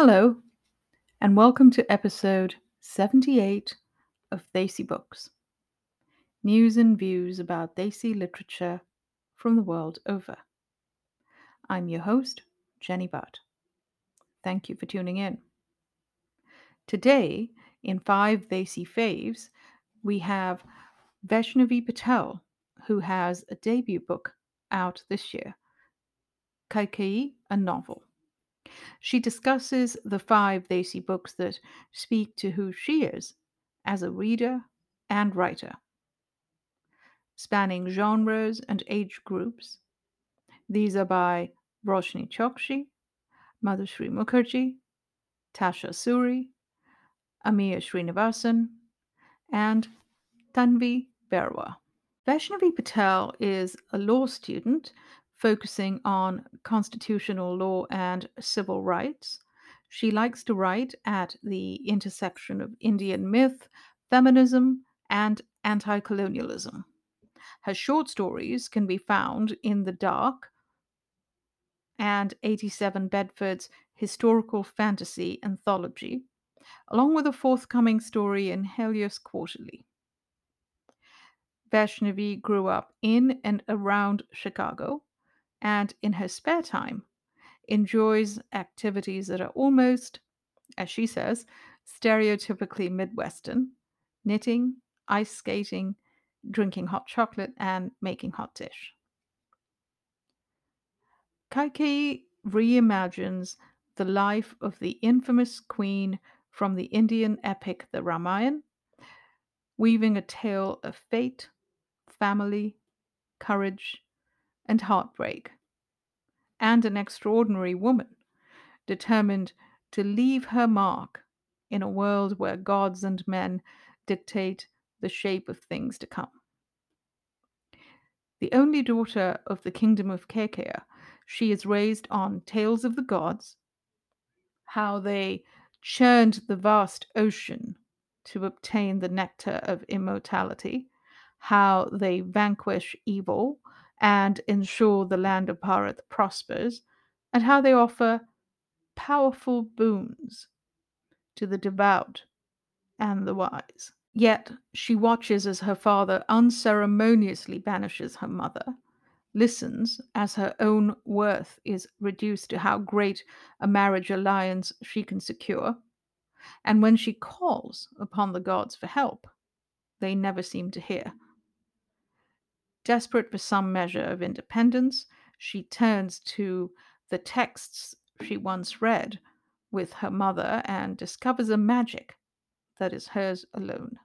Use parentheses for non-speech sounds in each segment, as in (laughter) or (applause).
Hello, and welcome to episode 78 of Desi Books News and views about Desi literature from the world over. I'm your host, Jenny Bhatt. Thank you for tuning in. Today, in five Desi faves, we have Vaishnavi Patel, who has a debut book out this year, Kaikeyi, a novel. She discusses the five Desi books that speak to who she is as a reader and writer. Spanning genres and age groups, these are by Roshni Chokshi, Madhusree Mukerjee, Tasha Suri, Amia Srinivasan, and Tanvi Berwah. Vaishnavi Patel is a law student focusing on constitutional law and civil rights. She likes to write at the intersection of Indian myth, feminism, and anti colonialism. Her short stories can be found in The Dark and 87 Bedford's historical fantasy anthology, along with a forthcoming story in Helios Quarterly. Vaishnavi grew up in and around Chicago and in her spare time enjoys activities that are almost, as she says, stereotypically Midwestern knitting, ice skating, drinking hot chocolate, and making hot dish. Kaikeyi reimagines the life of the infamous queen from the Indian epic the Ramayana, weaving a tale of fate, family, courage, and heartbreak, and an extraordinary woman determined to leave her mark in a world where gods and men dictate the shape of things to come. The only daughter of the kingdom of Kekeya, she is raised on tales of the gods, how they churned the vast ocean to obtain the nectar of immortality, how they vanquish evil and ensure the land of Bharat prospers, and how they offer powerful boons to the devout and the wise. Yet she watches as her father unceremoniously banishes her mother, listens as her own worth is reduced to how great a marriage alliance she can secure, and when she calls upon the gods for help, they never seem to hear. Desperate for some measure of independence, she turns to the texts she once read with her mother and discovers a magic that is hers alone.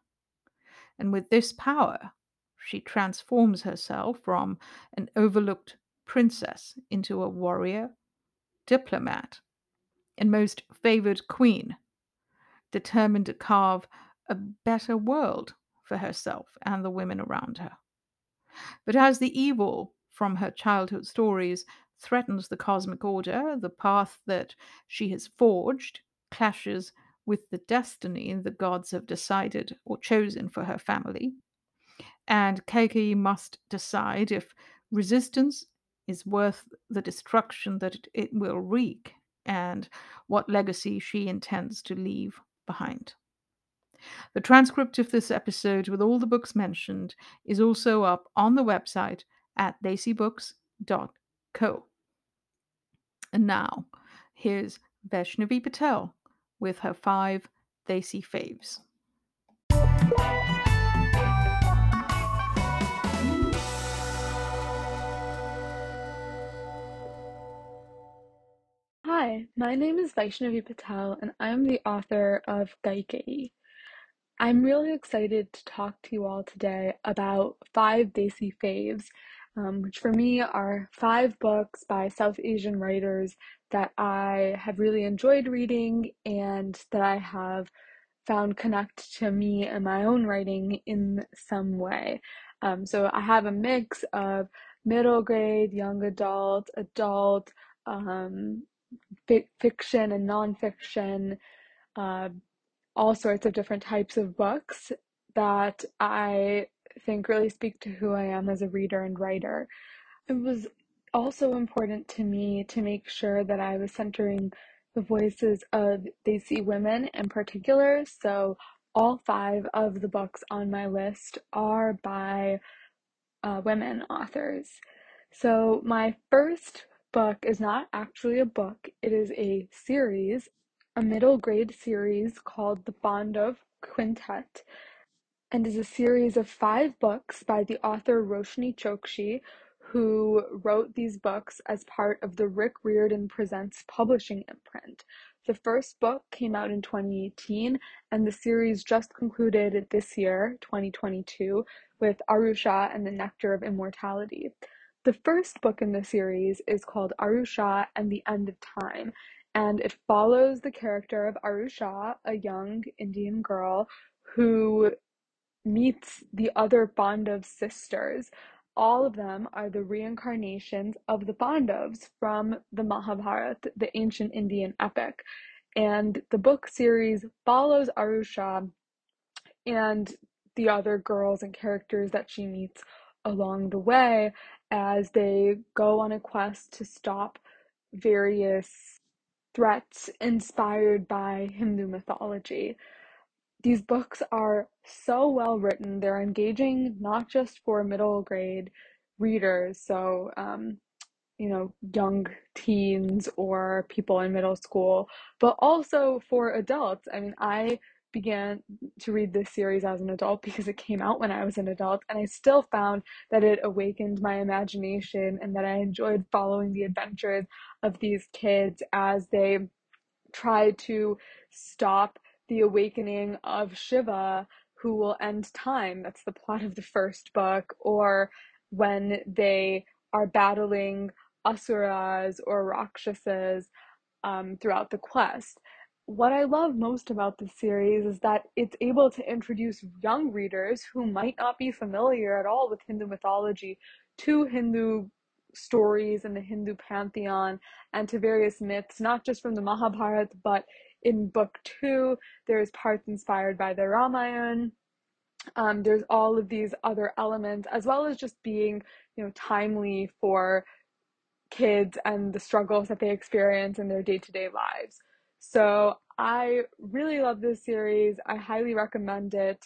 And with this power, she transforms herself from an overlooked princess into a warrior, diplomat, and most favored queen, determined to carve a better world for herself and the women around her. But as the evil from her childhood stories threatens the cosmic order, the path that she has forged clashes with the destiny the gods have decided or chosen for her family. And Kaikeyi must decide if resistance is worth the destruction that it will wreak and what legacy she intends to leave behind. The transcript of this episode with all the books mentioned is also up on the website at desibooks.co. And now, here's Vaishnavi Patel with her five Desi faves. Hi, my name is Vaishnavi Patel, and I'm the author of Kaikeyi. I'm really excited to talk to you all today about five Desi faves, um, which for me are five books by South Asian writers that I have really enjoyed reading and that I have found connect to me and my own writing in some way. Um, so I have a mix of middle grade, young adult, adult, um, fiction and nonfiction, uh, all sorts of different types of books that I think really speak to who I am as a reader and writer. It was also important to me to make sure that I was centering the voices of Desi women in particular. So all five of the books on my list are by uh, women authors. So my first book is not actually a book, it is a series, a middle grade series called The Pandav Quintet, and is a series of five books by the author Roshni Chokshi, who wrote these books as part of the Rick Riordan Presents publishing imprint. The first book came out in 2018, and the series just concluded this year, 2022, with Aru Shah and the Nectar of Immortality. The first book in the series is called Aru Shah and the End of Time, and it follows the character of Aru Shah, a young Indian girl who meets the other Pandav sisters. All of them are the reincarnations of the Pandavas from the Mahabharata, the ancient Indian epic. And the book series follows Aru Shah and the other girls and characters that she meets along the way as they go on a quest to stop various threats inspired by Hindu mythology. These books are so well written. They're engaging not just for middle grade readers, so um, you know, young teens or people in middle school, but also for adults. I mean, I began to read this series as an adult because it came out when I was an adult, and I still found that it awakened my imagination and that I enjoyed following the adventures of these kids as they tried to stop the awakening of Shiva, who will end time. That's the plot of the first book, or when they are battling asuras or rakshasas um, throughout the quest. What I love most about this series is that it's able to introduce young readers who might not be familiar at all with Hindu mythology to Hindu stories and the Hindu pantheon and to various myths, not just from the Mahabharata, but in book two, there's parts inspired by the Ramayana. Um, there's all of these other elements, as well as just being, you know, timely for kids and the struggles that they experience in their day to day lives. So I really love this series. I highly recommend it.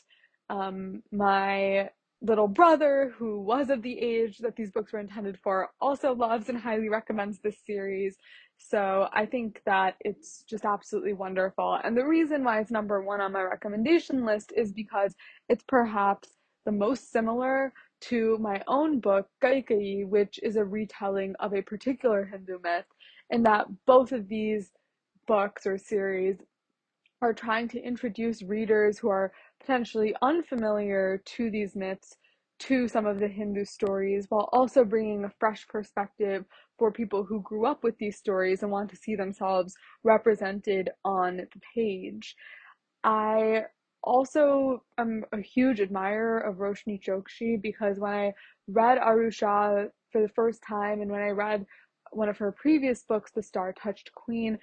Um, my little brother, who was of the age that these books were intended for, also loves and highly recommends this series. So I think that it's just absolutely wonderful. And the reason why it's number one on my recommendation list is because it's perhaps the most similar to my own book, Kaikeyi, which is a retelling of a particular Hindu myth, and that both of these books or series are trying to introduce readers who are potentially unfamiliar to these myths to some of the Hindu stories while also bringing a fresh perspective for people who grew up with these stories and want to see themselves represented on the page. I also am a huge admirer of Roshni Chokshi because when I read Aru Shah for the first time and when I read one of her previous books, The Star Touched Queen,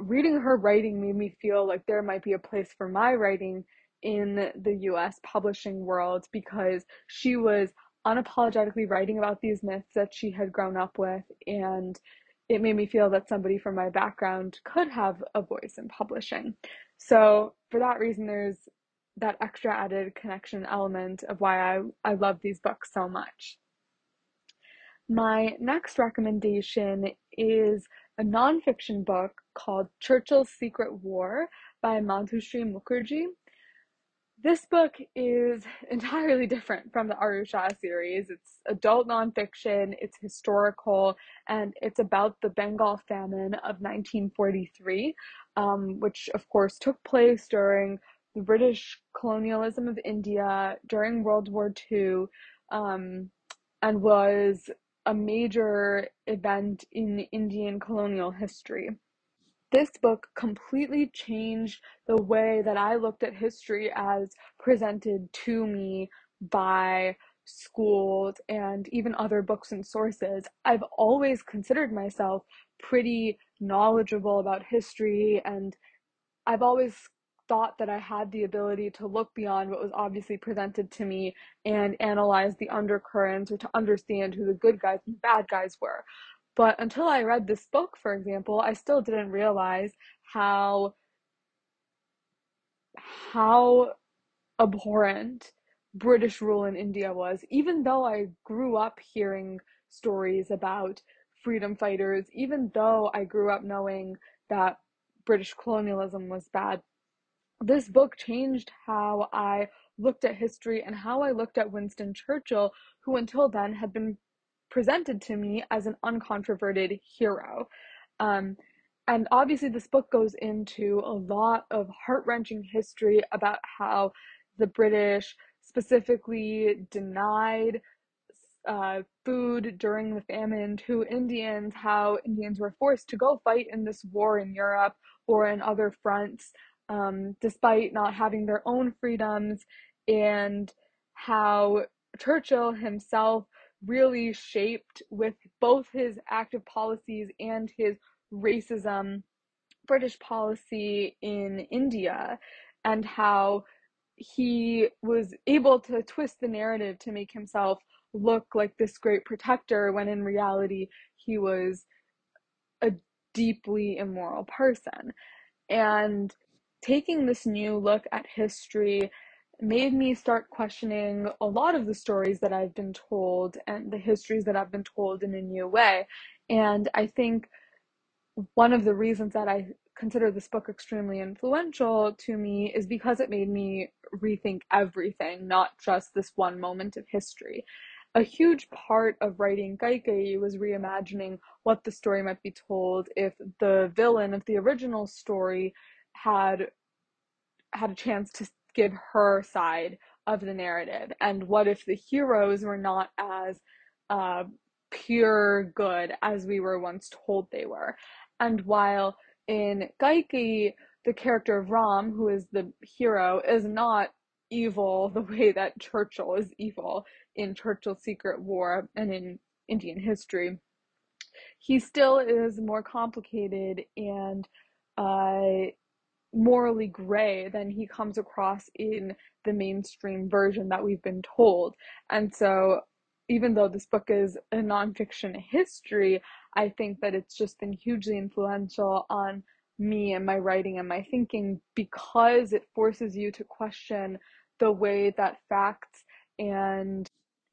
reading her writing made me feel like there might be a place for my writing in the US publishing world because she was unapologetically writing about these myths that she had grown up with and it made me feel that somebody from my background could have a voice in publishing. So, for that reason, there's that extra added connection element of why I, I love these books so much. My next recommendation is a nonfiction book called Churchill's Secret War by Madhusree Mukerjee. This book is (laughs) entirely different from the Aru Shah series. It's adult nonfiction, it's historical, and it's about the Bengal famine of 1943, um, which of course took place during the British colonialism of India during World War II um, and was a major event in Indian colonial history. This book completely changed the way that I looked at history as presented to me by schools and even other books and sources. I've always considered myself pretty knowledgeable about history and I've always thought that I had the ability to look beyond what was obviously presented to me and analyze the undercurrents or to understand who the good guys and bad guys were. But until I read this book, for example, I still didn't realize how how abhorrent British rule in India was, even though I grew up hearing stories about freedom fighters, even though I grew up knowing that British colonialism was bad. This book changed how I looked at history and how I looked at Winston Churchill, who until then had been presented to me as an uncontroverted hero. Um, and obviously, this book goes into a lot of heart wrenching history about how the British specifically denied uh, food during the famine to Indians, how Indians were forced to go fight in this war in Europe or in other fronts, um, despite not having their own freedoms, and how Churchill himself really shaped with both his active policies and his racism British policy in India and how he was able to twist the narrative to make himself look like this great protector when in reality he was a deeply immoral person. And taking this new look at history made me start questioning a lot of the stories that I've been told and the histories that I've been told in a new way. And I think one of the reasons that I consider this book extremely influential to me is because it made me rethink everything, not just this one moment of history. A huge part of writing Kaikeyi was reimagining what the story might be told if the villain of the original story had had a chance to give her side of the narrative and what if the heroes were not as uh, pure good as we were once told they were and while in Kaikeyi, the character of Ram, who is the hero, is not evil (laughs) the way that Churchill is evil in Churchill's Secret War and in Indian history. He still is more complicated and uh, morally gray than he comes across in the mainstream version that we've been told. And so, even though this book is a nonfiction history, I think that it's just been hugely influential on me and my writing and my thinking because it forces you to question the way that facts and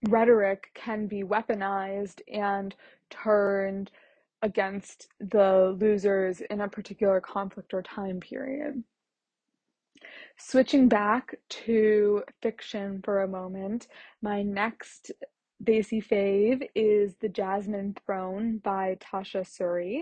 rhetoric can be weaponized and turned against the losers in a particular conflict or time period. Switching back to fiction for a moment, my next Desi fave is The Jasmine Throne by Tasha Suri.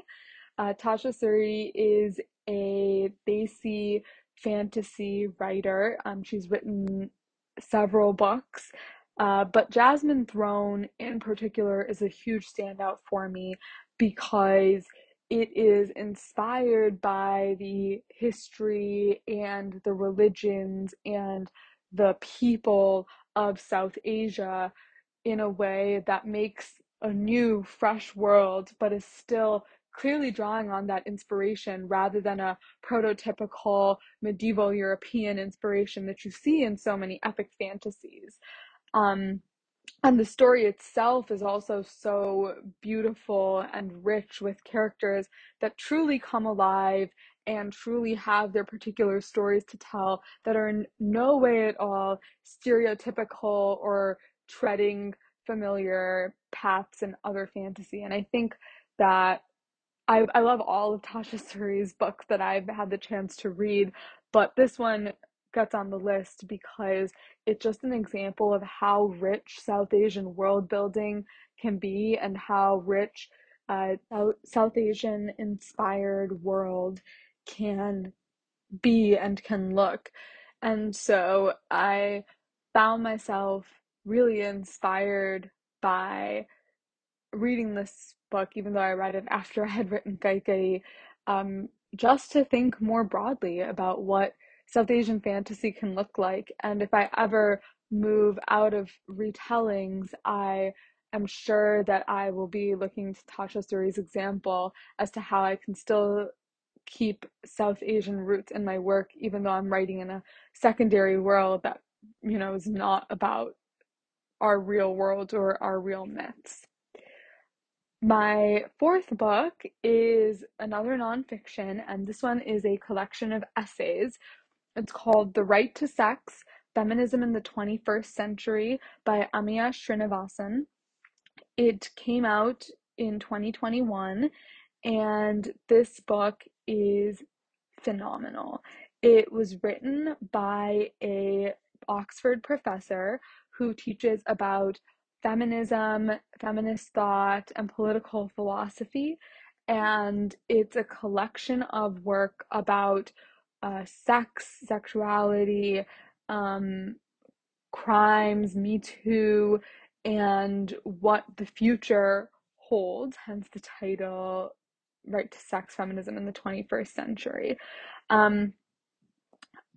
Uh, Tasha Suri is a Desi fantasy writer. Um, she's written several books, uh, but Jasmine Throne in particular is a huge standout for me because it is inspired by the history and the religions and the people of South Asia in a way that makes a new, fresh world, but is still clearly drawing on that inspiration rather than a prototypical medieval European inspiration that you see in so many epic fantasies. Um, and the story itself is also so beautiful and rich with characters that truly come alive and truly have their particular stories to tell that are in no way at all stereotypical or treading familiar paths in other fantasy. And I think that I, I love all of Tasha (laughs) Suri's books that I've had the chance to read, but this one gets on the list because it's just an example of how rich South Asian world building can be and how rich uh, South Asian inspired world can be and can look. And so I found myself really inspired by reading this book, even though I read it after (laughs) I had written Kaikeyi, um, just to think more broadly about what South Asian fantasy can look like. And if I ever move out of retellings, I am sure that I will be looking to Tasha Suri's example as to how I can still keep South Asian roots in my work, even though I'm writing in a secondary world that, you know, is not about our real world or our real myths. My fourth book is another nonfiction, and this one is a collection of essays. It's called The Right to Sex Feminism in the 21st Century by Amia Srinivasan. It came out in 2021, and this book is phenomenal. It was written by a Oxford professor who teaches about feminism, feminist thought, and political philosophy. And it's a collection of work about uh, sex, sexuality, um, crimes, Me Too, and what the future holds, hence the title Right to Sex Feminism in the 21st Century. Um,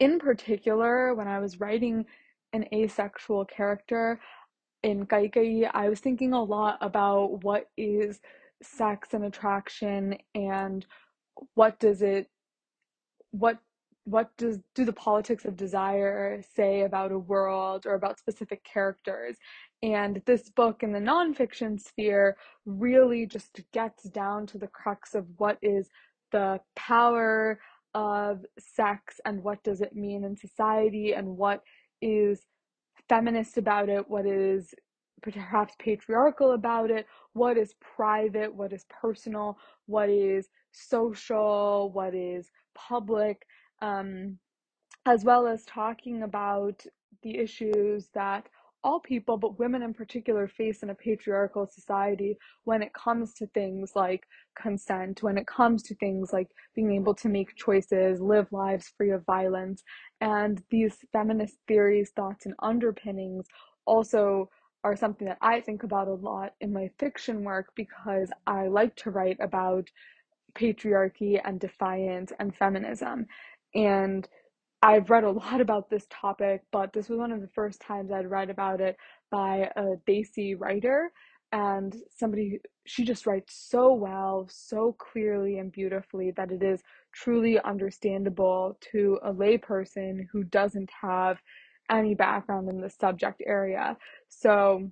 in particular, when I was writing an asexual character in Kaikeyi, I was thinking a lot about what is sex and attraction and what does it what what does do the politics of desire say about a world or about specific characters? And this book in the nonfiction sphere really just gets down to the crux of what is the power of sex and what does it mean in society and what is feminist about it, what is perhaps patriarchal about it, what is private, what is personal, what is social, what is public, um, as well as talking about the issues that all people, but women in particular, face in a patriarchal society when it comes to things like consent, when it comes to things like being able to make choices, live lives free of violence. And these feminist theories, thoughts, and underpinnings also are something that I think about a lot in my fiction work because I like to write about patriarchy and defiance and feminism. And I've read a (laughs) lot about this topic, but this was one of the first times I'd read about it by a Desi writer and somebody she just writes so well, so clearly and beautifully that it is truly understandable to a layperson who doesn't have any background in the subject area. So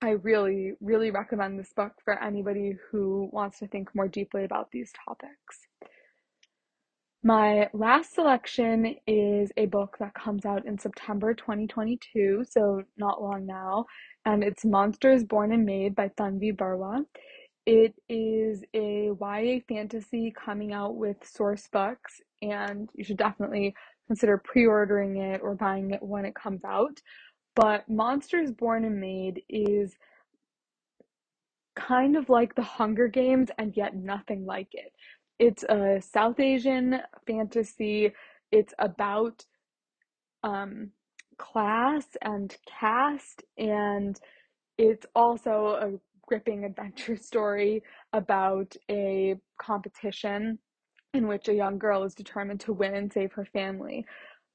I really, really recommend this book for anybody who wants to think more deeply about these topics. My last selection is a book that comes out in September 2022, so not long now, and it's Monsters Born and Made by Tanvi Berwah. It is a YA fantasy coming out with Sourcebooks, and you should definitely consider pre ordering it or buying it when it comes out. But Monsters Born and Made is kind of like the Hunger Games and yet nothing like it. It's a South Asian fantasy. It's about um, class and caste, and it's also a gripping adventure (laughs) story about a competition in which a young girl is determined to win and save her family.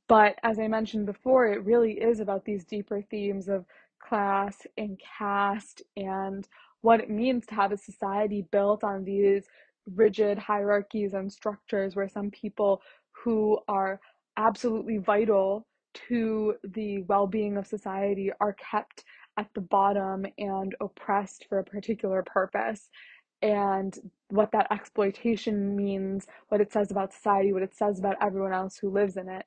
But as I mentioned before, it really is about these deeper themes of class and caste and what it means to have a society built on these rigid hierarchies and structures where some people who are absolutely vital to the well being of society are kept at the bottom and oppressed for a particular purpose. And what that exploitation means, what it says about society, what it says about everyone else who lives in it.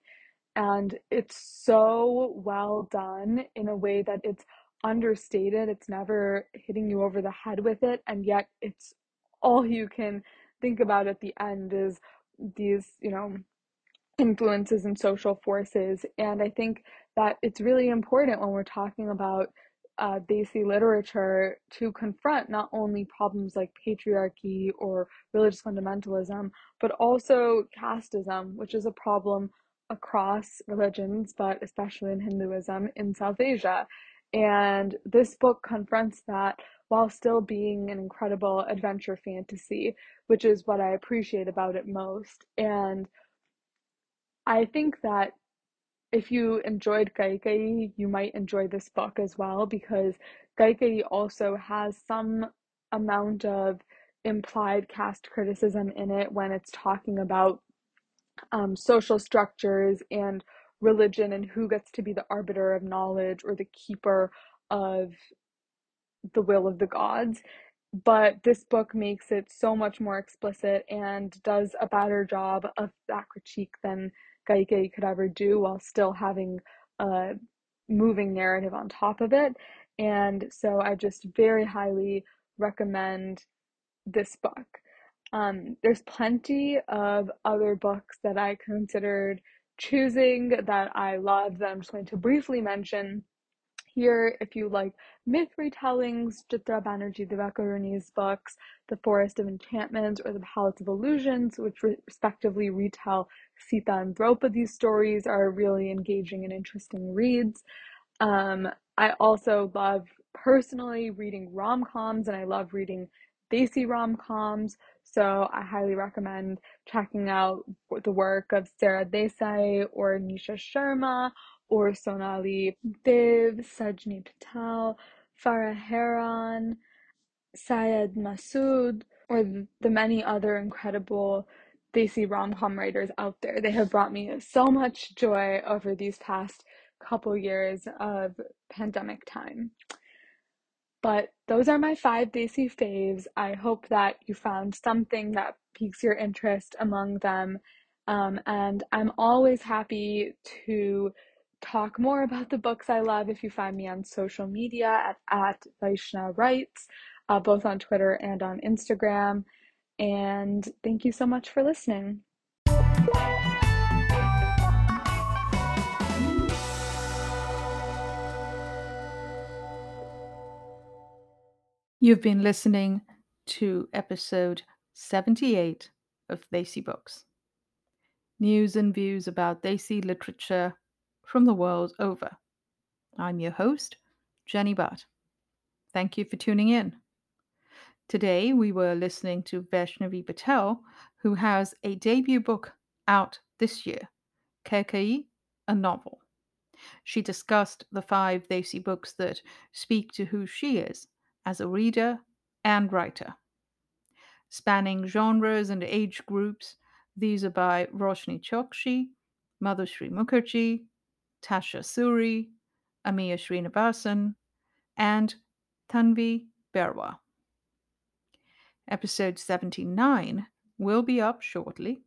And it's so well done in a way that it's understated, it's never hitting you over the head with it, and yet it's all you can think about at the end is these, you know, influences and social forces. And I think that it's really important when we're talking about uh, Desi literature to confront not only problems like patriarchy or religious fundamentalism, but also casteism, which is a problem across religions, but especially in Hinduism in South Asia. And this book confronts that while still being an incredible adventure fantasy, which is what I appreciate about it most. And I think that if you enjoyed Kaikeyi, you might enjoy this book as well because Kaikeyi also has some amount of implied caste criticism in it when it's talking about um, social structures and religion and who gets to be the arbiter of knowledge or the keeper of the will of the gods. but this book makes it so much more explicit and does a better job of that critique than Kaikeyi could ever do while still having a moving narrative on top of it. And so I just very highly recommend this book. Um, there's plenty of other books that I considered choosing that I love that I'm just going to briefly mention here if you like myth retellings, Chitra Banerjee Divakaruni's books, The Forest of Enchantments or The Palace of Illusions, which respectively retell Sita and Draupadi's stories, are really engaging and interesting reads. Um, I also love personally reading rom coms and I love reading Desi rom coms. So I highly recommend checking out the work of Sara Desai or Nisha Sharma or Sonali Dev, Sajni Patel, Farah Heron, Syed Masood, or the many other incredible Desi rom-com writers out there. They have brought me so much joy over these past couple years of pandemic time. But those are my five Desi faves. I hope that you found something that piques your interest among them. Um, and I'm always happy to talk more about the books I love if you find me on social media at, at Vaishna Writes, uh, both on Twitter and on Instagram. And thank you so much for listening. You've been listening to episode 78 of Desi Books. News and views about Desi literature from the world over. I'm your host, Jenny Bhatt. Thank you for tuning in. Today we were listening to Vaishnavi Patel, who has a debut book out this year, Kaikeyi, a novel. She discussed the five Desi books that speak to who she is as a reader and writer. Spanning genres and age groups, these are by Roshni Chokshi, Madhusree Mukerjee, Tasha Suri, Amia Srinivasan, and Tanvi Berwah. Episode 79 will be up shortly.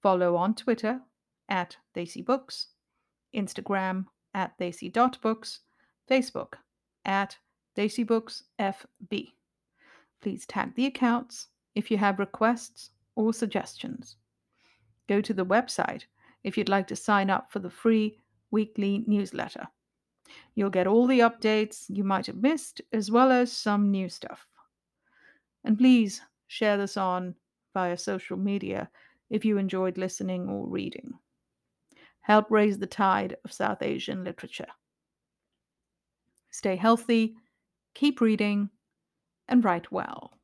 Follow on Twitter at Desi Books, Instagram at Desi.books, Facebook at Desi Books FB. Please tag the accounts if you have requests or suggestions. Go to the website if you'd like to sign up for the free weekly newsletter. You'll get all the updates you might have missed, as well as some new stuff. And please share this on via social media if you enjoyed listening or reading. Help raise the tide of South Asian literature. Stay healthy keep reading, and write well.